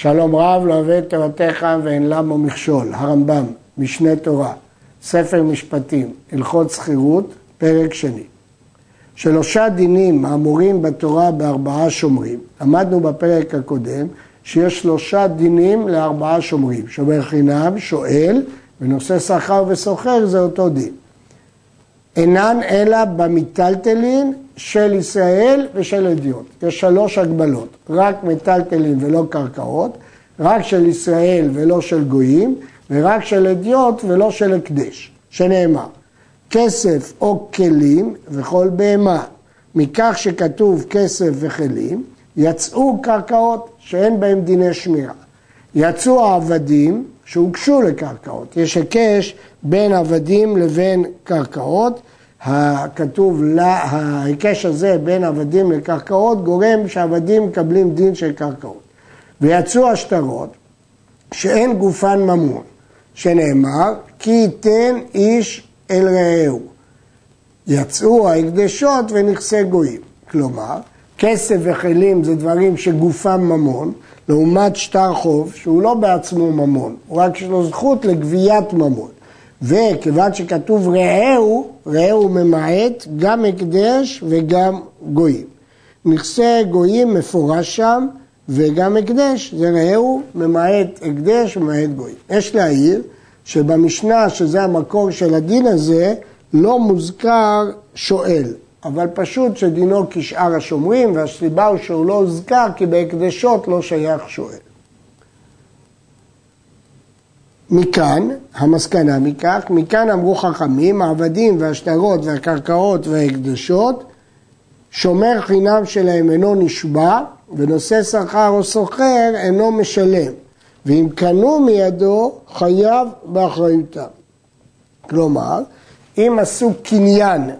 שלום רב לא אוהב תורתך ואין למו מכשול, הרמב"ם, משנה תורה, ספר משפטים, הלכות שכירות, פרק שני. שלושה דינים האמורים בתורה בארבעה שומרים. למדנו בפרק הקודם שיש שלושה דינים לארבעה שומרים. שומר חינם, שואל, ונושא שכר וסוחר זה אותו דין. אינן אלא במיטלטלין של ישראל ושל אדיוט. יש שלוש הגבלות, רק מיטלטלין ולא קרקעות, רק של ישראל ולא של גויים, ורק של אדיוט ולא של הקדש, שנאמר, כסף או כלים וכל בהמה, מכך שכתוב כסף וכלים, יצאו קרקעות שאין בהן דיני שמירה. יצאו העבדים שהוגשו לקרקעות. יש היקש בין עבדים לבין קרקעות. הכתוב, ההיקש הזה בין עבדים לקרקעות גורם שעבדים מקבלים דין של קרקעות. ויצאו השטרות שאין גופן ממון, שנאמר כי ייתן איש אל רעהו. יצאו ההקדשות ונכסי גויים. כלומר, כסף וכלים זה דברים שגופם ממון, לעומת שטר חוב שהוא לא בעצמו ממון, הוא רק יש לו זכות לגביית ממון. וכיוון שכתוב רעהו, רעהו ממעט גם הקדש וגם גויים. נכסי גויים מפורש שם, וגם הקדש, זה רעהו ממעט הקדש וממעט גויים. יש להעיר שבמשנה, שזה המקור של הדין הזה, לא מוזכר שואל, אבל פשוט שדינו כשאר השומרים, והסיבה הוא שהוא לא הוזכר כי בהקדשות לא שייך שואל. מכאן, המסקנה מכך, מכאן אמרו חכמים, העבדים והשטרות והקרקעות וההקדשות, שומר חינם שלהם אינו נשבע, ונושא שכר או סוחר אינו משלם. ואם קנו מידו, חייב באחריותם. כלומר, אם עשו קניין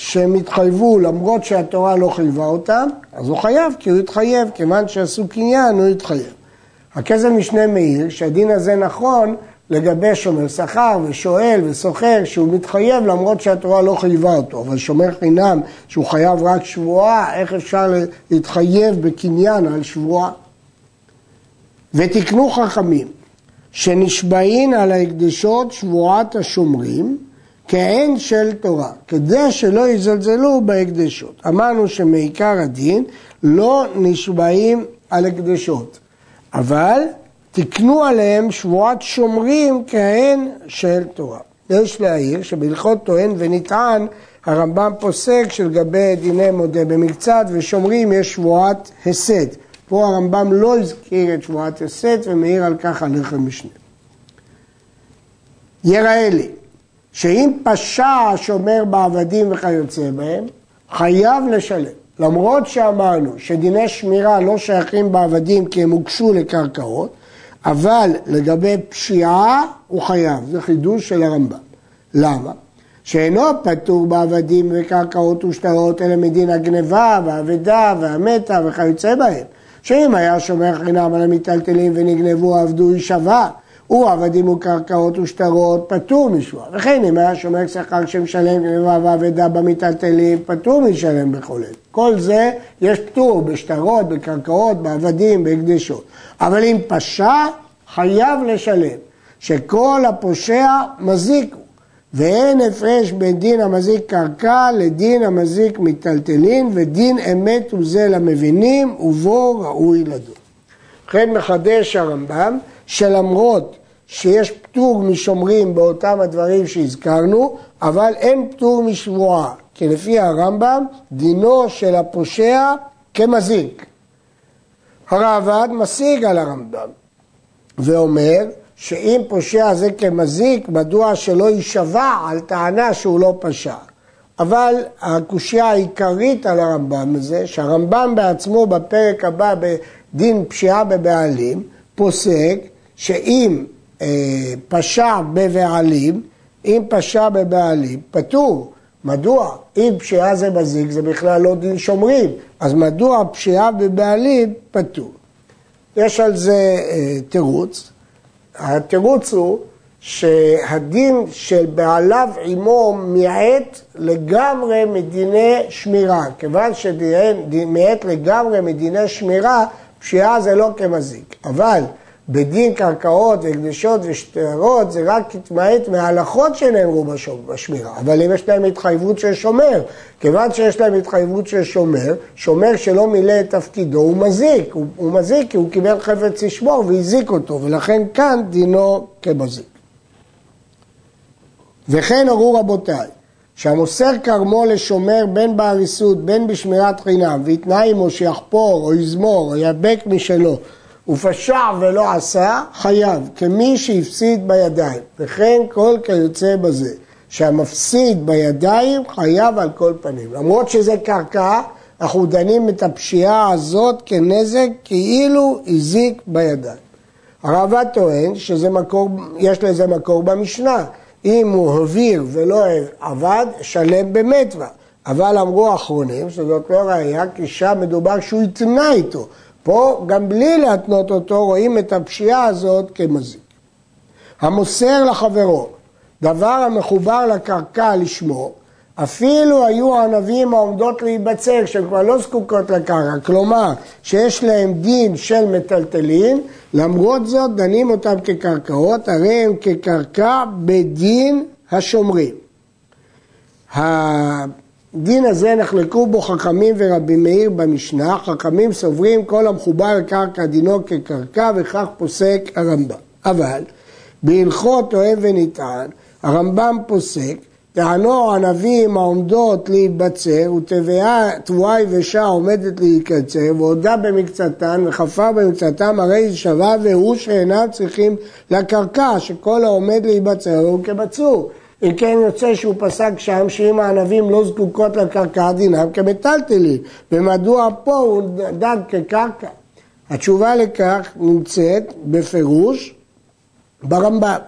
שהם התחייבו למרות שהתורה לא חייבה אותם, אז הוא חייב, כי הוא התחייב, כיוון שעשו קניין הוא התחייב. הכסף משנה מאיר שהדין הזה נכון לגבי שומר שכר ושואל וסוחר שהוא מתחייב למרות שהתורה לא חייבה אותו, אבל שומר חינם שהוא חייב רק שבועה, איך אפשר להתחייב בקניין על שבועה? ותקנו חכמים שנשבעין על ההקדשות שבועת השומרים כעין של תורה, כדי שלא יזלזלו בהקדשות. אמרנו שמעיקר הדין לא נשבעים על הקדשות, אבל תקנו עליהם שבועת שומרים כהן של תורה. יש להעיר שבהלכות טוען ונטען הרמב"ם פוסק שלגבי דיני מודה במקצת ושומרים יש שבועת הסד. פה הרמב"ם לא הזכיר את שבועת הסד ומעיר על כך הלך המשנה. יראה לי שאם פשע השומר בעבדים וכיוצא בהם, חייב לשלם. למרות שאמרנו שדיני שמירה לא שייכים בעבדים כי הם הוגשו לקרקעות, אבל לגבי פשיעה הוא חייב, זה חידוש של הרמב"ם. למה? שאינו פטור בעבדים וקרקעות ושטרות, אלא מדין הגניבה והאבדה והמתה וכיוצא בהם. שאם היה שומר חינם על המיטלטלים ונגנבו עבדו יישבע, הוא עבדים וקרקעות ושטרות פטור משבוע. וכן אם היה שומר שכר שמשלם גניבה ואבדה במיטלטלים, פטור משלם בכל עת. כל זה יש פטור בשטרות, בקרקעות, בעבדים, בהקדשות. אבל אם פשע, חייב לשלם, שכל הפושע מזיק הוא. ואין הפרש בין דין המזיק קרקע לדין המזיק מיטלטלין, ודין אמת הוא זה למבינים, ובו ראוי לדון. לכן מחדש הרמב"ם, שלמרות שיש פטור משומרים באותם הדברים שהזכרנו, אבל אין פטור משבועה, כי לפי הרמב"ם דינו של הפושע כמזיק. הרעב"ד משיג על הרמב"ם ואומר שאם פושע זה כמזיק, מדוע שלא יישבע על טענה שהוא לא פשע. אבל הקושייה העיקרית על הרמב"ם הזה, שהרמב"ם בעצמו בפרק הבא בדין פשיעה בבעלים, פוסק שאם אה, פשע בבעלים, אם פשע בבעלים, פטור. מדוע? אם פשיעה זה מזיק, זה בכלל לא דין שומרים, אז מדוע פשיעה בבעלים פטור? יש על זה אה, תירוץ. התירוץ הוא שהדין של בעליו עמו מיעט לגמרי מדיני שמירה. כיוון שמיעט לגמרי מדיני שמירה, פשיעה זה לא כמזיק, אבל בדין קרקעות והקדשות ושטרות זה רק התמעט מההלכות שנאמרו בשמירה, אבל אם יש להם התחייבות של שומר, כיוון שיש להם התחייבות של שומר, שומר שלא מילא את תפקידו הוא מזיק, הוא, הוא מזיק כי הוא קיבל חפץ לשמור והזיק אותו, ולכן כאן דינו כמזיק. וכן הורו רבותיי, שהמוסר כרמו לשומר בין באריסות בין בשמירת חינם ויתנאי עמו שיחפור או יזמור או ידבק משלו ופשע ולא עשה, חייב, כמי שהפסיד בידיים. וכן כל כיוצא בזה, שהמפסיד בידיים חייב על כל פנים. למרות שזה קרקע, אנחנו דנים את הפשיעה הזאת כנזק כאילו הזיק בידיים. הרעב"ד טוען שיש לזה מקור במשנה. אם הוא הביר ולא עבד, שלם במטווה. אבל אמרו האחרונים שזאת לא ראייה, כי שם מדובר שהוא התנה איתו. פה, גם בלי להתנות אותו, רואים את הפשיעה הזאת כמזיק. המוסר לחברו, דבר המחובר לקרקע לשמו, אפילו היו הענבים העומדות להיבצר, שהן כבר לא זקוקות לקרקע, כלומר שיש להם דין של מטלטלין, למרות זאת דנים אותם כקרקעות, הרי הם כקרקע בדין השומרים. הדין הזה נחלקו בו חכמים ורבי מאיר במשנה, חכמים סוברים כל המחובר לקרקע דינו כקרקע וכך פוסק הרמב"ם. אבל בהלכות אוהב ונטען, הרמב"ם פוסק טענו ענבים העומדות להיבצר ותבואה יבשה עומדת להיקצר והודה במקצתן וחפר במקצתם הרי שווה והוא שאינם צריכים לקרקע שכל העומד להיבצר הוא כבצור אם כן יוצא שהוא פסק שם שאם הענבים לא זקוקות לקרקע דינם כמטלטלים ומדוע פה הוא דג כקרקע התשובה לכך נמצאת בפירוש ברמב"ם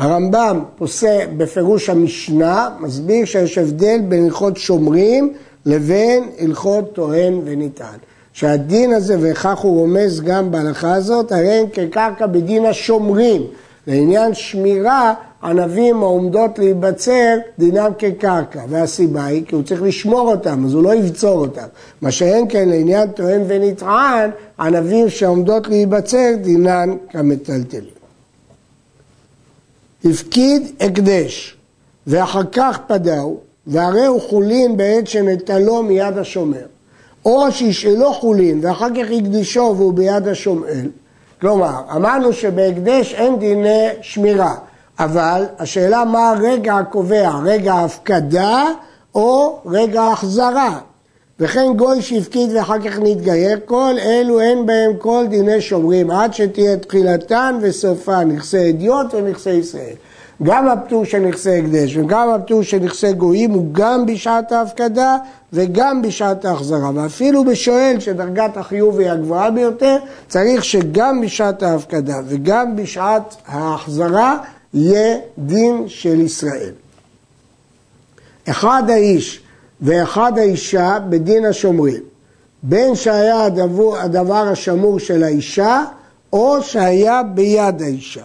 הרמב"ם פוסק בפירוש המשנה, מסביר שיש הבדל בין הלכות שומרים לבין הלכות טוען ונטען. שהדין הזה, וכך הוא רומז גם בהלכה הזאת, הרי הם כקרקע בדין השומרים. לעניין שמירה, ענבים העומדות להיבצר, דינם כקרקע. והסיבה היא כי הוא צריך לשמור אותם, אז הוא לא יבצור אותם. מה שאין כן לעניין טוען ונטען, ענבים שעומדות להיבצר, דינן כמטלטלים. הפקיד הקדש, ואחר כך פדאו, והרי הוא חולין בעת שנטלו מיד השומר. או שישאלו חולין ואחר כך הקדישו והוא ביד השומר. כלומר, אמרנו שבהקדש אין דיני שמירה, אבל השאלה מה הרגע הקובע, רגע ההפקדה או רגע ההחזרה. וכן גוי שהפקיד ואחר כך נתגייר, כל אלו אין בהם כל דיני שומרים עד שתהיה תחילתן וסופן, נכסי אדיוט ונכסי ישראל. גם הפטור של נכסי הקדש וגם הפטור של נכסי גויים הוא גם בשעת ההפקדה וגם בשעת ההחזרה. ואפילו בשואל שדרגת החיוב היא הגבוהה ביותר, צריך שגם בשעת ההפקדה וגם בשעת ההחזרה יהיה דין של ישראל. אחד האיש ואחד האישה בדין השומרים, בין שהיה הדבר, הדבר השמור של האישה או שהיה ביד האישה.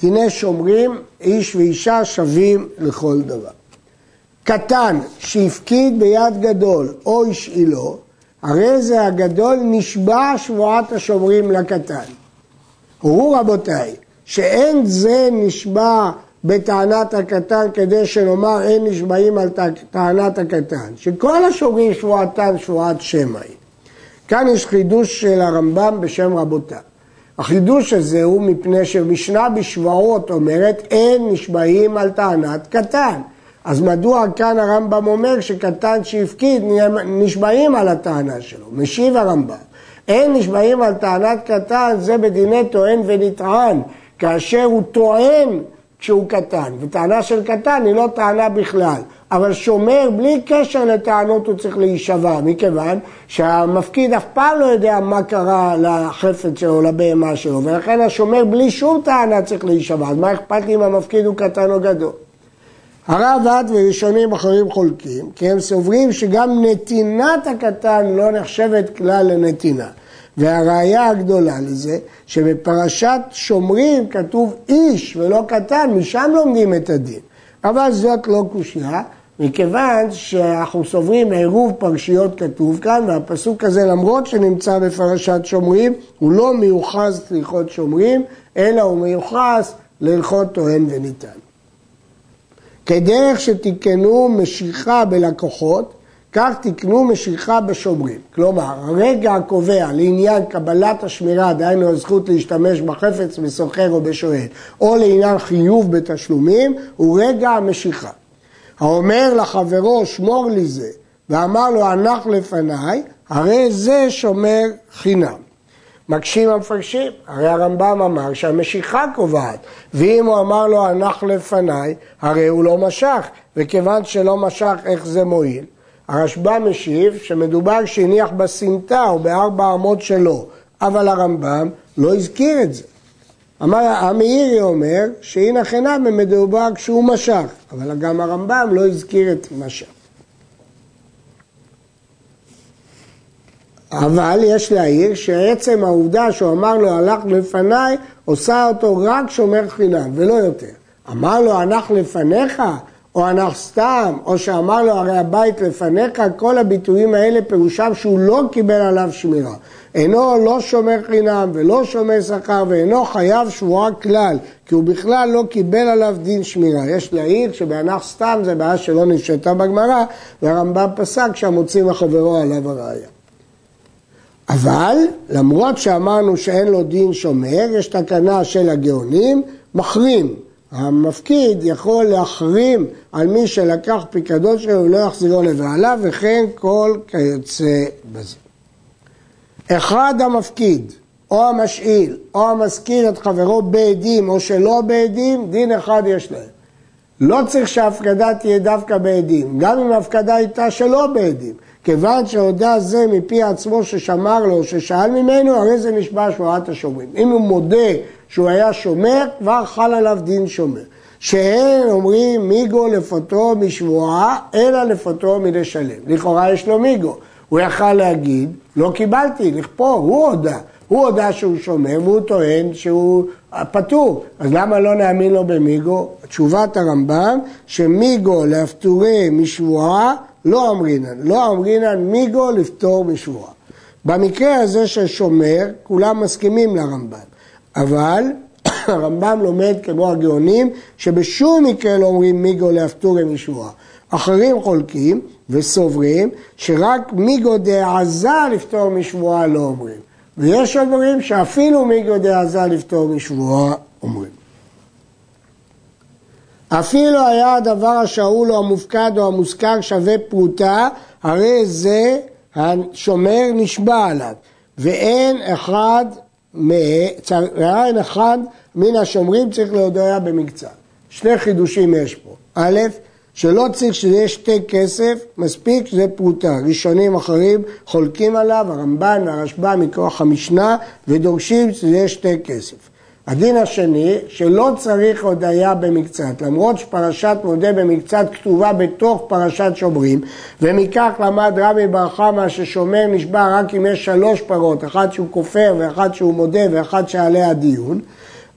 דיני שומרים, איש ואישה שווים לכל דבר. קטן שהפקיד ביד גדול או השאילו, הרי זה הגדול נשבע שבועת השומרים לקטן. הוא רבותיי, שאין זה נשבע בטענת הקטן כדי שנאמר אין נשבעים על טענת הקטן, שכל השומרים שבועתם שבועת שמאי. כאן יש חידוש של הרמב"ם בשם רבותיו. החידוש הזה הוא מפני שמשנה בשבועות אומרת אין נשבעים על טענת קטן. אז מדוע כאן הרמב"ם אומר שקטן שהפקיד נשבעים על הטענה שלו? משיב הרמב"ם, אין נשבעים על טענת קטן זה בדיני טוען ונטען, כאשר הוא טוען כשהוא קטן, וטענה של קטן היא לא טענה בכלל, אבל שומר בלי קשר לטענות הוא צריך להישבע, מכיוון שהמפקיד אף פעם לא יודע מה קרה לחפץ שלו, לבהמה שלו, ולכן השומר בלי שום טענה צריך להישבע, אז מה אכפת לי אם המפקיד הוא קטן או גדול? הרב עד וראשונים אחרים חולקים, כי הם סוברים שגם נתינת הקטן לא נחשבת כלל לנתינה. והראיה הגדולה לזה, שבפרשת שומרים כתוב איש ולא קטן, משם לומדים את הדין. אבל זאת לא קושייה, מכיוון שאנחנו סוברים עירוב פרשיות כתוב כאן, והפסוק הזה למרות שנמצא בפרשת שומרים, הוא לא מיוחס להלכות שומרים, אלא הוא מיוחס להלכות טוען וניתן. כדרך שתיקנו משיכה בלקוחות, כך תקנו משיכה בשומרים. כלומר, הרגע הקובע לעניין קבלת השמירה, דהיינו הזכות להשתמש בחפץ בסוחר או בשואל, או לעניין חיוב בתשלומים, הוא רגע המשיכה. האומר לחברו, שמור לי זה, ואמר לו, הנח לפניי, הרי זה שומר חינם. מקשים המפרשים, הרי הרמב"ם אמר שהמשיכה קובעת, ואם הוא אמר לו הנח לפניי, הרי הוא לא משך, וכיוון שלא משך, איך זה מועיל? הרשב"א משיב שמדובר שהניח בסמטה או בארבע אמות שלו, אבל הרמב"ם לא הזכיר את זה. אמר, המאירי אומר שהנה חינם מדובר כשהוא משך, אבל גם הרמב"ם לא הזכיר את משך. אבל יש להעיר שעצם העובדה שהוא אמר לו הלך לפניי, עושה אותו רק שומר חינם ולא יותר. אמר לו הלך לפניך, או הנח סתם, או שאמר לו הרי הבית לפניך, כל הביטויים האלה פירושם שהוא לא קיבל עליו שמירה. אינו לא שומר חינם ולא שומר שכר ואינו חייב שבועה כלל, כי הוא בכלל לא קיבל עליו דין שמירה. יש להעיר שבהנח סתם זה בעיה שלא נשתה בגמרא, והרמב"ם פסק שהמוציא מחברו עליו הראייה. אבל למרות שאמרנו שאין לו דין שומר, יש תקנה של הגאונים, מחרים. המפקיד יכול להחרים על מי שלקח פיקדון שלו ולא יחזירו לבעליו, וכן כל כיוצא בזה. אחד המפקיד, או המשאיל, או המזכיר את חברו בעדים, או שלא בעדים, דין אחד יש להם. לא צריך שההפקדה תהיה דווקא בעדים, גם אם ההפקדה הייתה שלא בעדים. כיוון שהודה זה מפי עצמו ששמר לו, ששאל ממנו, הרי זה נשבע שבועת השומרים. אם הוא מודה שהוא היה שומר, כבר חל עליו דין שומר. שאין אומרים מיגו לפוטרו משבועה, אלא לפוטרו מלשלם. לכאורה יש לו מיגו. הוא יכל להגיד, לא קיבלתי, לכפור, הוא הודה. הוא הודה שהוא שומר והוא טוען שהוא פטור. אז למה לא נאמין לו במיגו? תשובת הרמב"ם, שמיגו להפטורי משבועה לא אמרינן. לא אמרינן מיגו לפטור משבועה. במקרה הזה של שומר, כולם מסכימים לרמב"ם. אבל הרמב"ם לומד כמו הגאונים, שבשום מקרה לא אומרים מיגו להפטורי משבועה. אחרים חולקים וסוברים שרק מיגו דעזה לפטור משבועה לא אומרים. ויש אומרים שאפילו מיגו דעזה לפטור משבועה אומרים. אפילו היה הדבר השאול או המופקד או המוזכר שווה פרוטה, הרי זה השומר נשבע עליו, ואין אחד ואין אחד מן השומרים צריך להודיה במקצת. שני חידושים יש פה. א', שלא צריך שזה יהיה שתי כסף, מספיק שזה פרוטה. ראשונים אחרים חולקים עליו, הרמב"ן והרשב"א מכוח המשנה, ודורשים שזה יהיה שתי כסף. הדין השני, שלא צריך הודיה במקצת, למרות שפרשת מודה במקצת כתובה בתוך פרשת שומרים, ומכך למד רבי בר חמא ששומר נשבע רק אם יש שלוש פרות, אחת שהוא כופר ואחת שהוא מודה ואחת שעליה הדיון,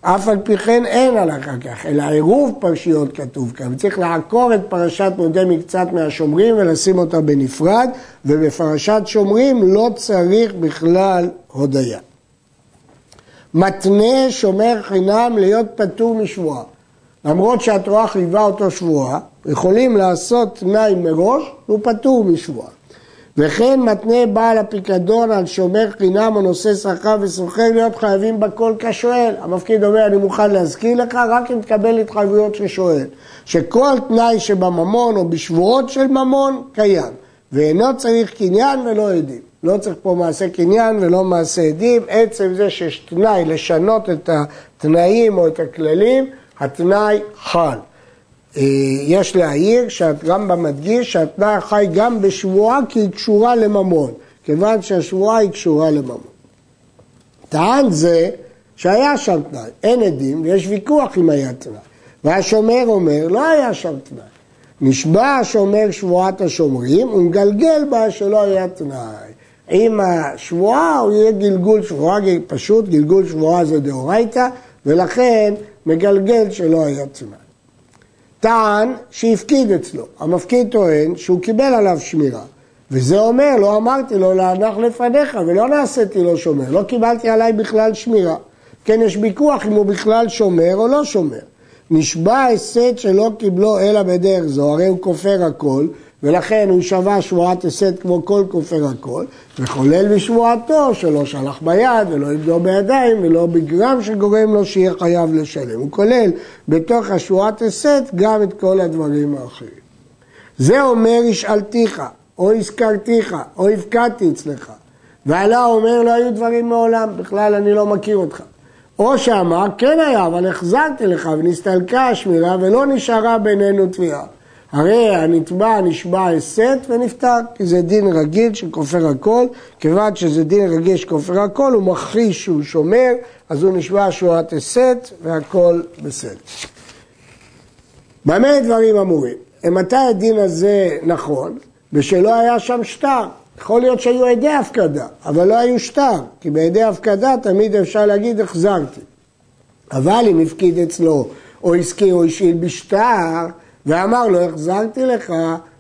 אף על פי כן אין הלכה כך, אלא עירוב פרשיות כתוב כאן, וצריך לעקור את פרשת מודה מקצת מהשומרים ולשים אותה בנפרד, ובפרשת שומרים לא צריך בכלל הודיה. מתנה שומר חינם להיות פטור משבועה. למרות שהתורה חייבה אותו שבועה, יכולים לעשות תנאי מראש, הוא פטור משבועה. וכן מתנה בעל הפיקדון על שומר חינם או נושא שכר וסוחר להיות חייבים בכל כשואל. המפקיד אומר, אני מוכן להזכיר לך רק אם תקבל התחייבויות של שואל. שכל תנאי שבממון או בשבועות של ממון קיים, ואינו צריך קניין ולא עדים. לא צריך פה מעשה קניין ולא מעשה עדים, עצם זה שיש תנאי לשנות את התנאים או את הכללים, התנאי חל. אה, יש להעיר שהרמב"ם מדגיש שהתנאי חי גם בשבועה כי היא קשורה לממון, כיוון שהשבועה היא קשורה לממון. טען זה שהיה שם תנאי, אין עדים ויש ויכוח אם היה תנאי. והשומר אומר, לא היה שם תנאי. נשבע השומר שבועת השומרים ומגלגל בה שלא היה תנאי. עם השבועה הוא יהיה גלגול שבועה פשוט, גלגול שבועה זה דאורייתא, ולכן מגלגל שלא היה תנאי. טען שהפקיד אצלו. המפקיד טוען שהוא קיבל עליו שמירה. וזה אומר, לא אמרתי לו להנח לפניך ולא נעשיתי לו שומר, לא קיבלתי עליי בכלל שמירה. כן, יש ויכוח אם הוא בכלל שומר או לא שומר. נשבע הסת שלא קיבלו אלא בדרך זו, הרי הוא כופר הכל, ולכן הוא שווה שבועת הסת כמו כל כופר הכל, וחולל בשבועתו שלא שלח ביד ולא יבדו בידיים ולא בגרם שגורם לו שיהיה חייב לשלם. הוא כולל בתוך השבועת הסת גם את כל הדברים האחרים. זה אומר השאלתיך, או הזכרתיך, או הפקדתי אצלך. ועלה אומר לא היו דברים מעולם, בכלל אני לא מכיר אותך. או שאמר כן היה, אבל החזרתי לך ונסתלקה השמירה ולא נשארה בינינו תביעה. הרי הנתבע נשבע הסת ונפטר, כי זה דין רגיל של כופר הכל, כיוון שזה דין רגיל של כופר הכל, הוא מכחיש שהוא שומר, אז הוא נשבע שורת הסת והכל בסדר. במה דברים אמורים? מתי הדין הזה נכון? ושלא היה שם שטר. יכול להיות שהיו עדי הפקדה, אבל לא היו שטר, כי בעדי הפקדה תמיד אפשר להגיד החזרתי. אבל אם הפקיד אצלו או הזכיר או השאיל בשטר, ואמר לו, החזרתי לך,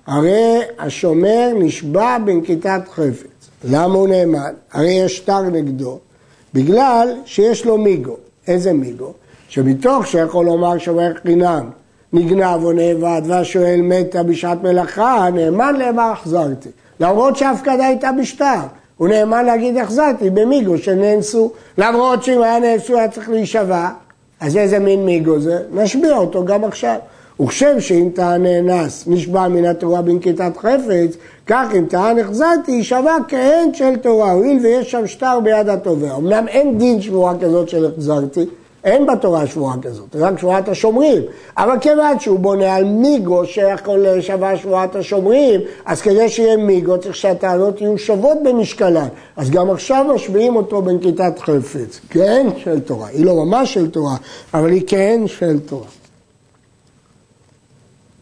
הרי השומר נשבע בנקיטת חפץ. למה הוא נאמן? הרי יש שטר נגדו, בגלל שיש לו מיגו. איזה מיגו? שמתוך שיכול לומר שומר חינם נגנב או נאבד והשואל מתה בשעת מלאכה, נאמן לאמר החזרתי. למרות שההפקדה הייתה בשטר. הוא נאמן להגיד החזרתי במיגו שנאנסו. למרות שאם היה נאנסו היה צריך להישבע, אז איזה מין מיגו זה? נשביע אותו גם עכשיו. וכשם שאם טען נאנס נשבע מן התורה בנקיטת חפץ, כך אם טען החזרתי יישבע כהן של תורה, הואיל ויש שם שטר ביד התובע. אמנם אין דין שבועה כזאת של החזרתי, אין בתורה שבועה כזאת, רק שבועת השומרים. אבל כיוון שהוא בונה על מיגו שיכול לשווה שבועת השומרים, אז כדי שיהיה מיגו צריך שהטענות יהיו שוות במשקלן. אז גם עכשיו משביעים אותו בנקיטת חפץ. כן של תורה. היא לא ממש של תורה, אבל היא כן של תורה.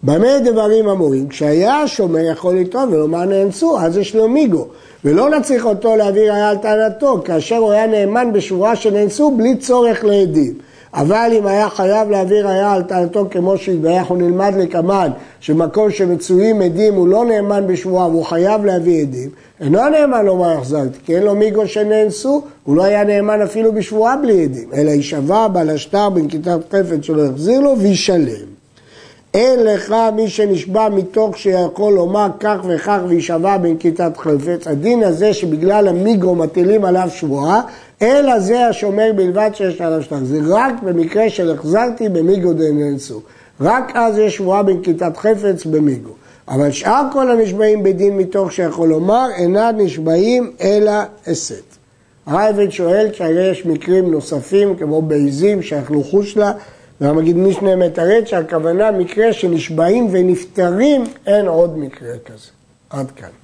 במה דברים אמורים? כשהיה השומר יכול לטעון ולומר נאנסו, אז יש לו מיגו. ולא נצריך אותו להביא ראיה על טענתו, כאשר הוא היה נאמן בשבועה שנאנסו בלי צורך לעדים. אבל אם היה חייב להביא ראיה על טענתו כמו שהתבייח, הוא נלמד לקמן, שמקום שמצויים עדים הוא לא נאמן בשבועה והוא חייב להביא עדים, אינו נאמן לומר החזרתי, כי אין לו מיגו שנאנסו, הוא לא היה נאמן אפילו בשבועה בלי עדים, אלא יישבע בעל השטר בנקיטת חפץ שלא יחזיר לו וישלם. אין לך מי שנשבע מתוך שיכול לומר כך וכך ויישבע בנקיטת חפץ. הדין הזה שבגלל המיגרו מטילים עליו שבועה, אלא זה השומר בלבד שיש עליו שטר. זה רק במקרה של החזרתי במיגרו דננסו. רק אז יש שבועה בנקיטת חפץ במיגרו. אבל שאר כל הנשבעים בדין מתוך שיכול לומר, אינם נשבעים אלא הסת. הרייבד שואל שהרי יש מקרים נוספים כמו בעיזים שאכלו חושלה והמגיד משנה מתרד שהכוונה מקרה שנשבעים ונפטרים, אין עוד מקרה כזה. עד כאן.